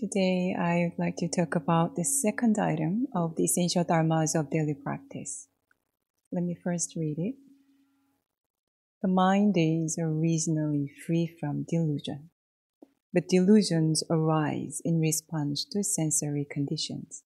Today, I would like to talk about the second item of the essential dharmas of daily practice. Let me first read it. The mind is originally free from delusion, but delusions arise in response to sensory conditions.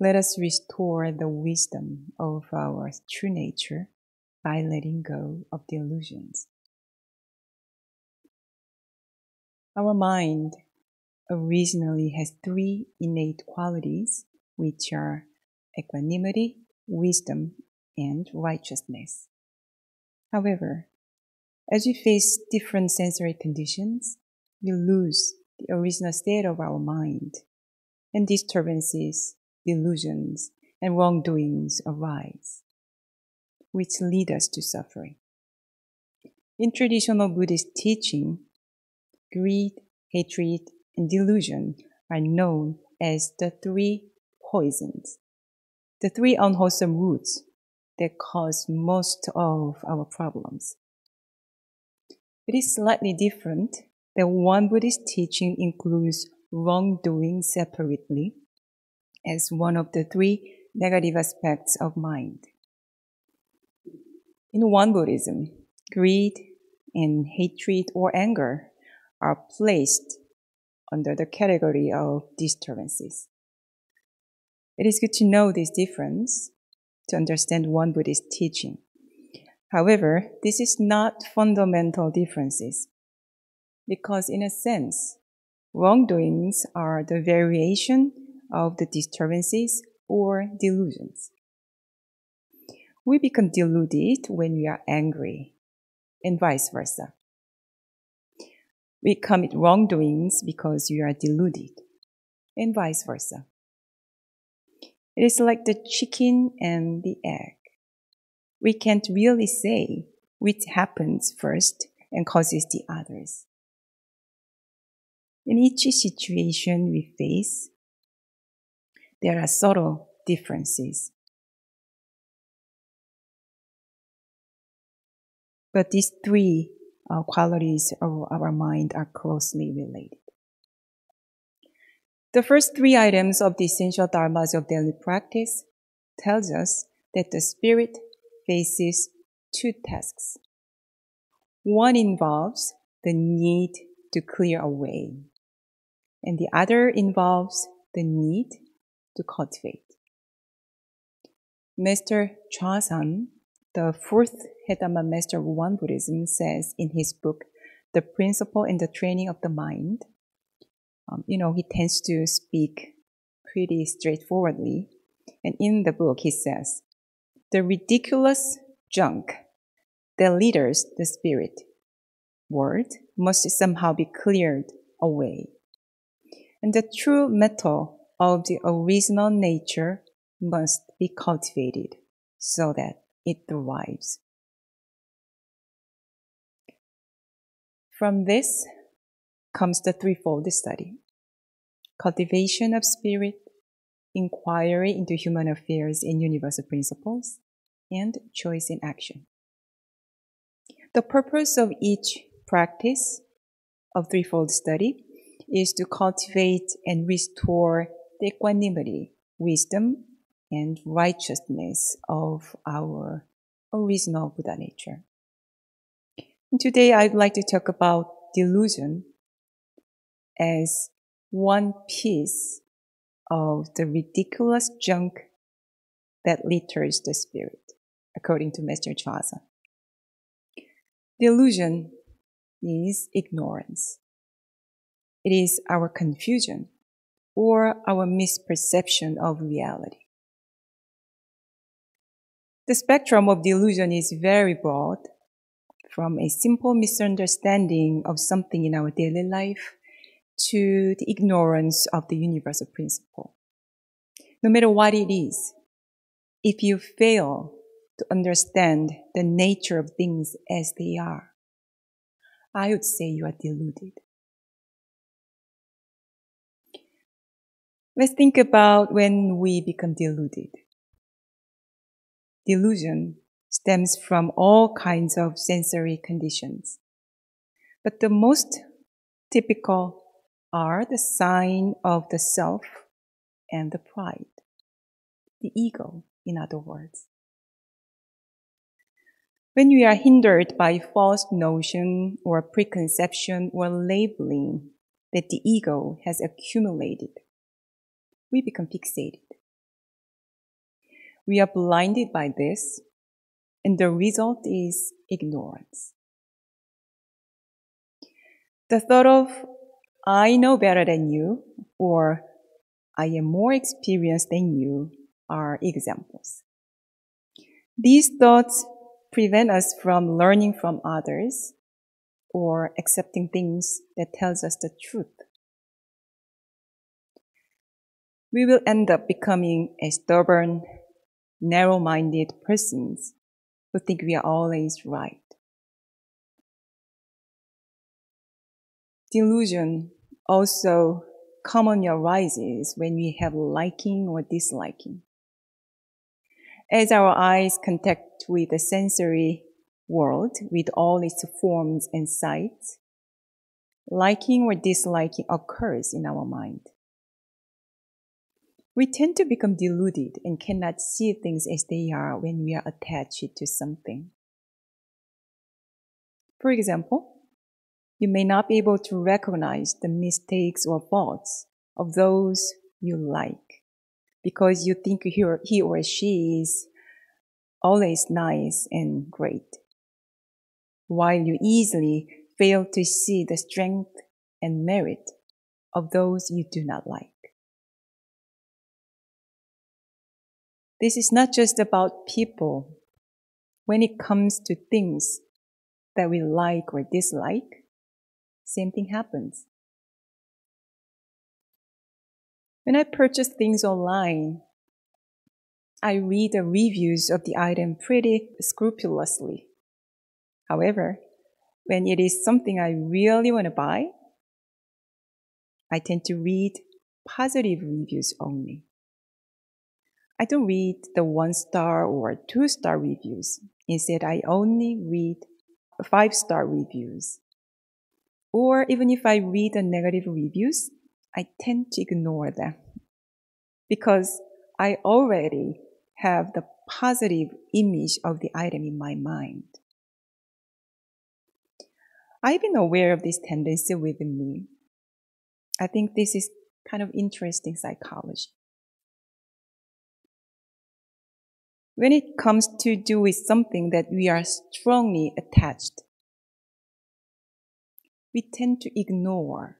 Let us restore the wisdom of our true nature by letting go of delusions. Our mind originally has three innate qualities, which are equanimity, wisdom, and righteousness. However, as we face different sensory conditions, we lose the original state of our mind, and disturbances, delusions, and wrongdoings arise, which lead us to suffering. In traditional Buddhist teaching, greed, hatred, and delusion are known as the three poisons, the three unwholesome roots that cause most of our problems. It is slightly different that Won Buddhist teaching includes wrongdoing separately as one of the three negative aspects of mind. In Won Buddhism, greed and hatred or anger are placed under the category of disturbances. It is good to know this difference to understand Won Buddhist teaching. However, this is not fundamental differences because in a sense, wrongdoings are the variation of the disturbances or delusions. We become deluded when we are angry and vice versa. We commit wrongdoings because you are deluded, and vice versa. It is like the chicken and the egg. We can't really say which happens first and causes the others. In each situation we face, there are subtle differences. But these three uh, qualities of our mind are closely related. The first three items of the essential dharmas of daily practice tells us that the spirit faces two tasks. One involves the need to clear away, and the other involves the need to cultivate. Master Chwasan the fourth Head Dharma master of Won Buddhism says in his book, The Principle and the Training of the Mind, um, you know, he tends to speak pretty straightforwardly. And in the book, he says, the ridiculous junk that litters the spirit world must somehow be cleared away. And the true metal of the original nature must be cultivated so that it thrives. From this comes the threefold study cultivation of spirit, inquiry into human affairs and universal principles, and choice in action. The purpose of each practice of threefold study is to cultivate and restore the equanimity, wisdom, and righteousness of our original Buddha nature. And today I'd like to talk about delusion as one piece of the ridiculous junk that litters the spirit, according to Master Chwasan. Delusion is ignorance. It is our confusion or our misperception of reality. The spectrum of delusion is very broad, from a simple misunderstanding of something in our daily life to the ignorance of the universal principle. No matter what it is, if you fail to understand the nature of things as they are, I would say you are deluded. Let's think about when we become deluded delusion stems from all kinds of sensory conditions. But the most typical are the sign of the self and the pride, the ego, in other words. When we are hindered by false notion or preconception or labeling that the ego has accumulated, we become fixated. We are blinded by this, and the result is ignorance. The thought of, I know better than you, or I am more experienced than you, are examples. These thoughts prevent us from learning from others or accepting things that tells us the truth. We will end up becoming a stubborn, narrow-minded persons who think we are always right. Delusion also commonly arises when we have liking or disliking. As our eyes contact with the sensory world with all its forms and sights, liking or disliking occurs in our mind. We tend to become deluded and cannot see things as they are when we are attached to something. For example, you may not be able to recognize the mistakes or faults of those you like because you think he or, she is always nice and great, while you easily fail to see the strength and merit of those you do not like. This is not just about people. When it comes to things that we like or dislike, same thing happens. When I purchase things online, I read the reviews of the item pretty scrupulously. However, when it is something I really want to buy, I tend to read positive reviews only. I don't read the one star or two star reviews. Instead, I only read five star reviews. Or even if I read the negative reviews, I tend to ignore them because I already have the positive image of the item in my mind. I've been aware of this tendency within me. I think this is kind of interesting psychology. When it comes to do with something that we are strongly attached, we tend to ignore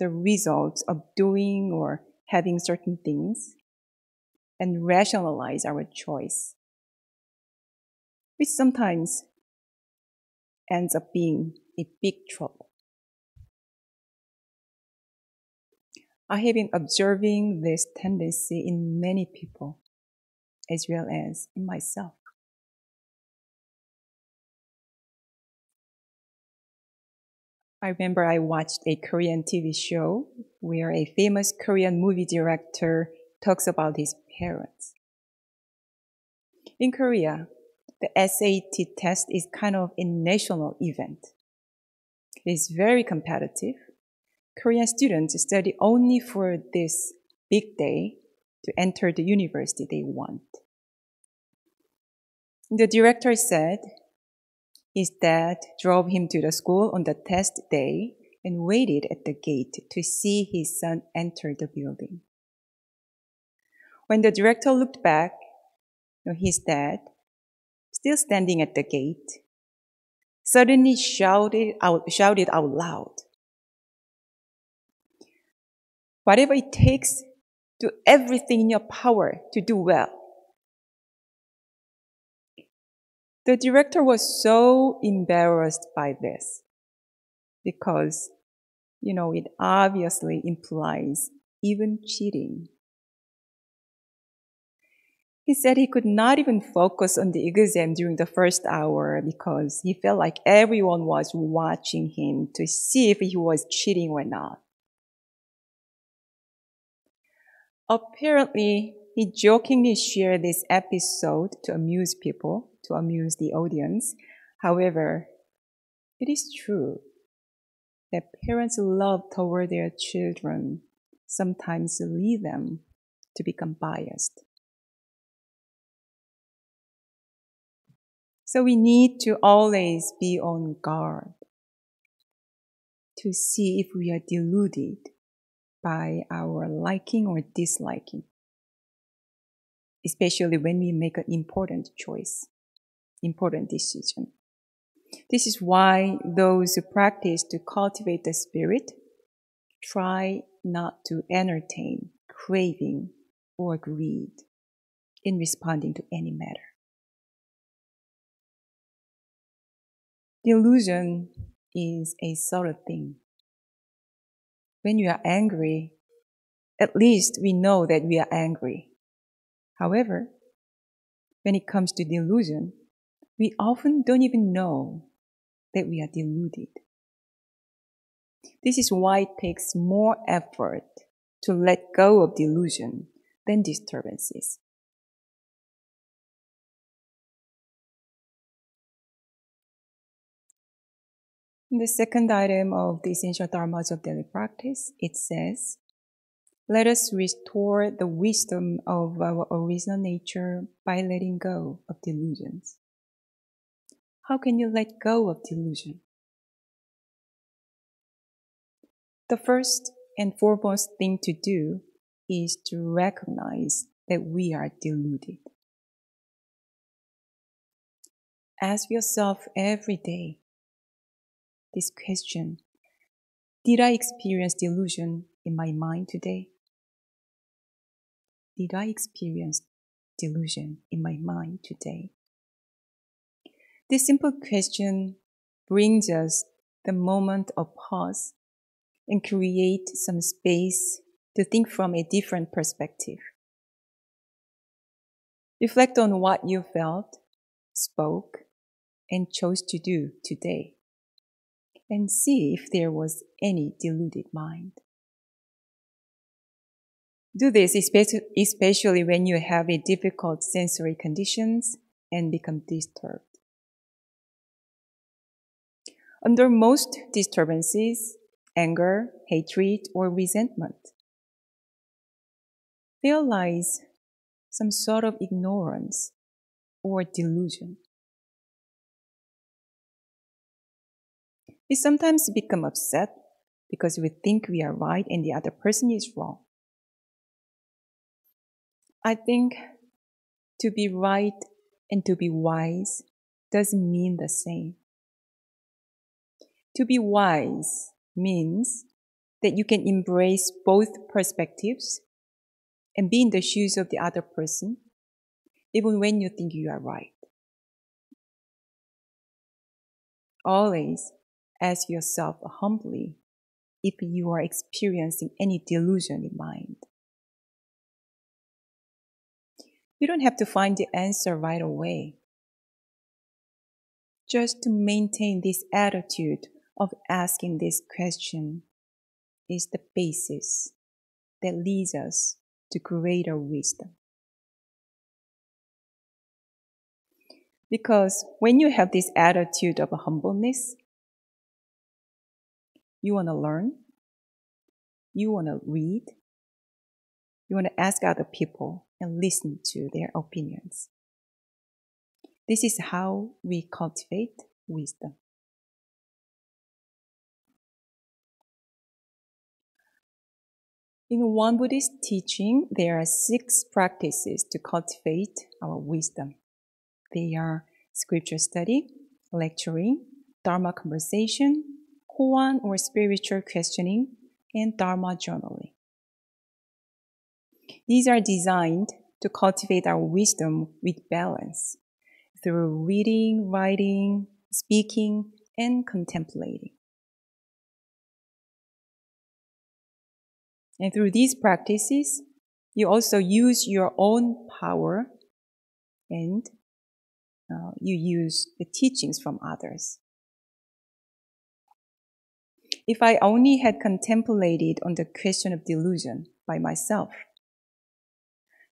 the results of doing or having certain things and rationalize our choice, which sometimes ends up being a big trouble. I have been observing this tendency in many people as well as in myself. I remember I watched a Korean TV show where a famous Korean movie director talks about his parents. In Korea, the SAT test is kind of a national event. It is very competitive. Korean students study only for this big day to enter the university they want. The director said his dad drove him to the school on the test day and waited at the gate to see his son enter the building. When the director looked back, his dad, still standing at the gate, suddenly shouted out, shouted out loud. Whatever it takes, do everything in your power to do well. The director was so embarrassed by this because, you know, it obviously implies even cheating. He said he could not even focus on the exam during the first hour because he felt like everyone was watching him to see if he was cheating or not. Apparently, he jokingly shared this episode to amuse people to amuse the audience. However, it is true. that parents' love toward their children sometimes lead them to become biased. So we need to always be on guard to see if we are deluded by our liking or disliking, especially when we make an important choice, important decision. This is why those who practice to cultivate the spirit try not to entertain craving or greed in responding to any matter. Delusion is a of thing. When you are angry, at least we know that we are angry. However, when it comes to delusion, we often don't even know that we are deluded. This is why it takes more effort to let go of delusion than disturbances. The second item of the essential dharmas of daily practice, it says, let us restore the wisdom of our original nature by letting go of delusions. How can you let go of delusion? The first and foremost thing to do is to recognize that we are deluded. Ask yourself every day this question Did I experience delusion in my mind today? Did I experience delusion in my mind today? This simple question brings us the moment of pause and create some space to think from a different perspective. Reflect on what you felt, spoke, and chose to do today, and see if there was any deluded mind. Do this especially when you have a difficult sensory conditions and become disturbed. Under most disturbances, anger, hatred, or resentment, there lies some sort of ignorance or delusion. We sometimes become upset because we think we are right and the other person is wrong. I think to be right and to be wise doesn't mean the same. To be wise means that you can embrace both perspectives and be in the shoes of the other person, even when you think you are right. Always ask yourself humbly if you are experiencing any delusion in mind. You don't have to find the answer right away. Just to maintain this attitude of asking this question is the basis that leads us to greater wisdom. Because when you have this attitude of humbleness, you want to learn, you want to read, you want to ask other people and listen to their opinions. This is how we cultivate wisdom. In Won Buddhist teaching, there are six practices to cultivate our wisdom. They are scripture study, lecturing, Dharma conversation, koan or spiritual questioning, and Dharma journaling. These are designed to cultivate our wisdom with balance through reading, writing, speaking, and contemplating. And through these practices, you also use your own power and uh, you use the teachings from others. If I only had contemplated on the question of delusion by myself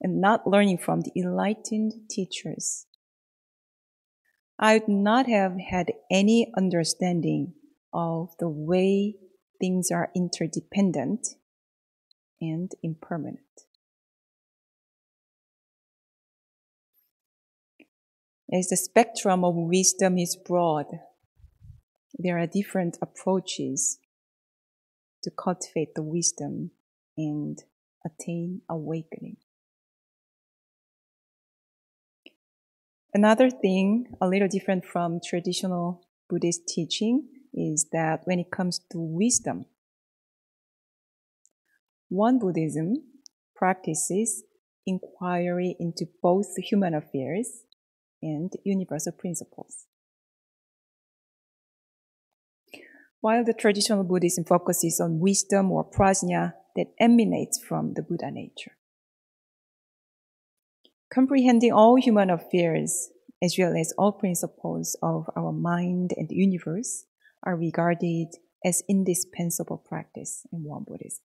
and not learning from the enlightened teachers, I would not have had any understanding of the way things are interdependent and impermanent. As the spectrum of wisdom is broad, there are different approaches to cultivate the wisdom and attain awakening. Another thing, a little different from traditional Buddhist teaching, is that when it comes to wisdom, Won Buddhism practices inquiry into both human affairs and universal principles. While the traditional Buddhism focuses on wisdom or prajna that emanates from the Buddha nature. Comprehending all human affairs as well as all principles of our mind and universe are regarded as indispensable practice in Won Buddhism.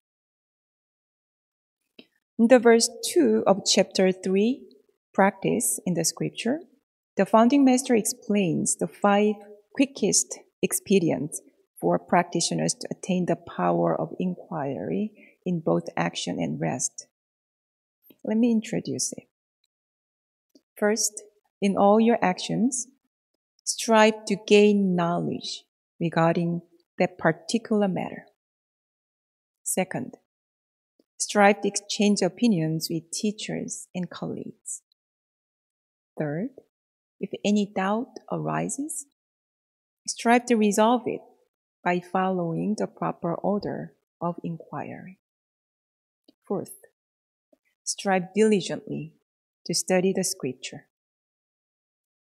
In the verse 2 of chapter 3, practice in the scripture, the founding master explains the five quickest expedients for practitioners to attain the power of inquiry in both action and rest. Let me introduce it. First, in all your actions, strive to gain knowledge regarding that particular matter. Second, strive to exchange opinions with teachers and colleagues. Third, if any doubt arises, strive to resolve it by following the proper order of inquiry. Fourth, strive diligently to study the scripture.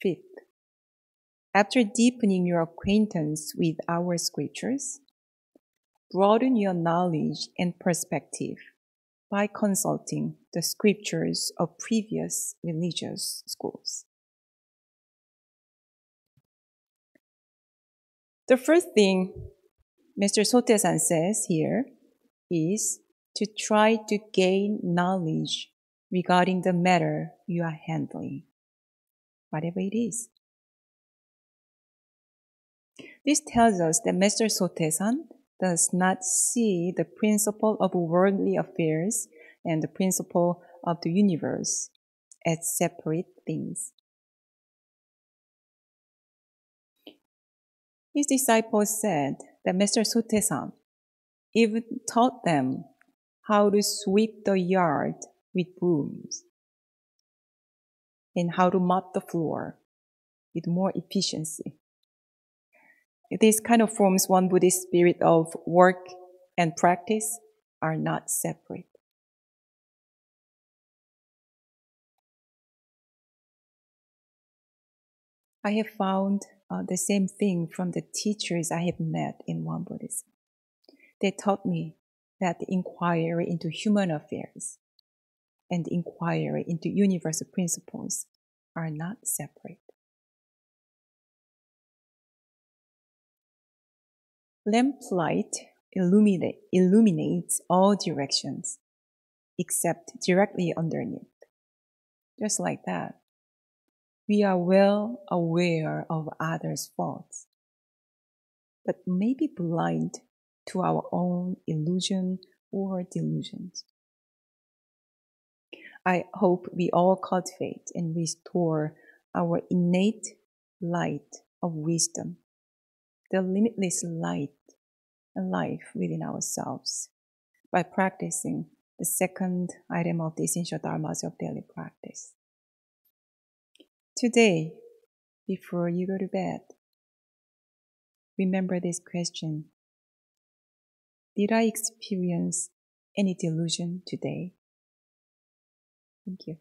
Fifth, after deepening your acquaintance with our scriptures, broaden your knowledge and perspective by consulting the scriptures of previous religious schools. The first thing Mr. Sotaesan says here is to try to gain knowledge regarding the matter you are handling, whatever it is. This tells us that Mr. Sotaesan does not see the principle of worldly affairs and the principle of the universe as separate things. His disciples said that Mr. Sotaesan even taught them how to sweep the yard with brooms and how to mop the floor with more efficiency. This kind of forms Won Buddhist spirit of work and practice are not separate. I have found uh, the same thing from the teachers I have met in Won Buddhism. They taught me that the inquiry into human affairs and the inquiry into universal principles are not separate. Lamplight illuminate, illuminates all directions except directly underneath. Just like that we are well aware of others' faults, but may be blind to our own illusion or delusions. I hope we all cultivate and restore our innate light of wisdom, the limitless light and life within ourselves by practicing the second item of the essential dharmas of daily practice. Today, before you go to bed, remember this question Did I experience any delusion today? Thank you.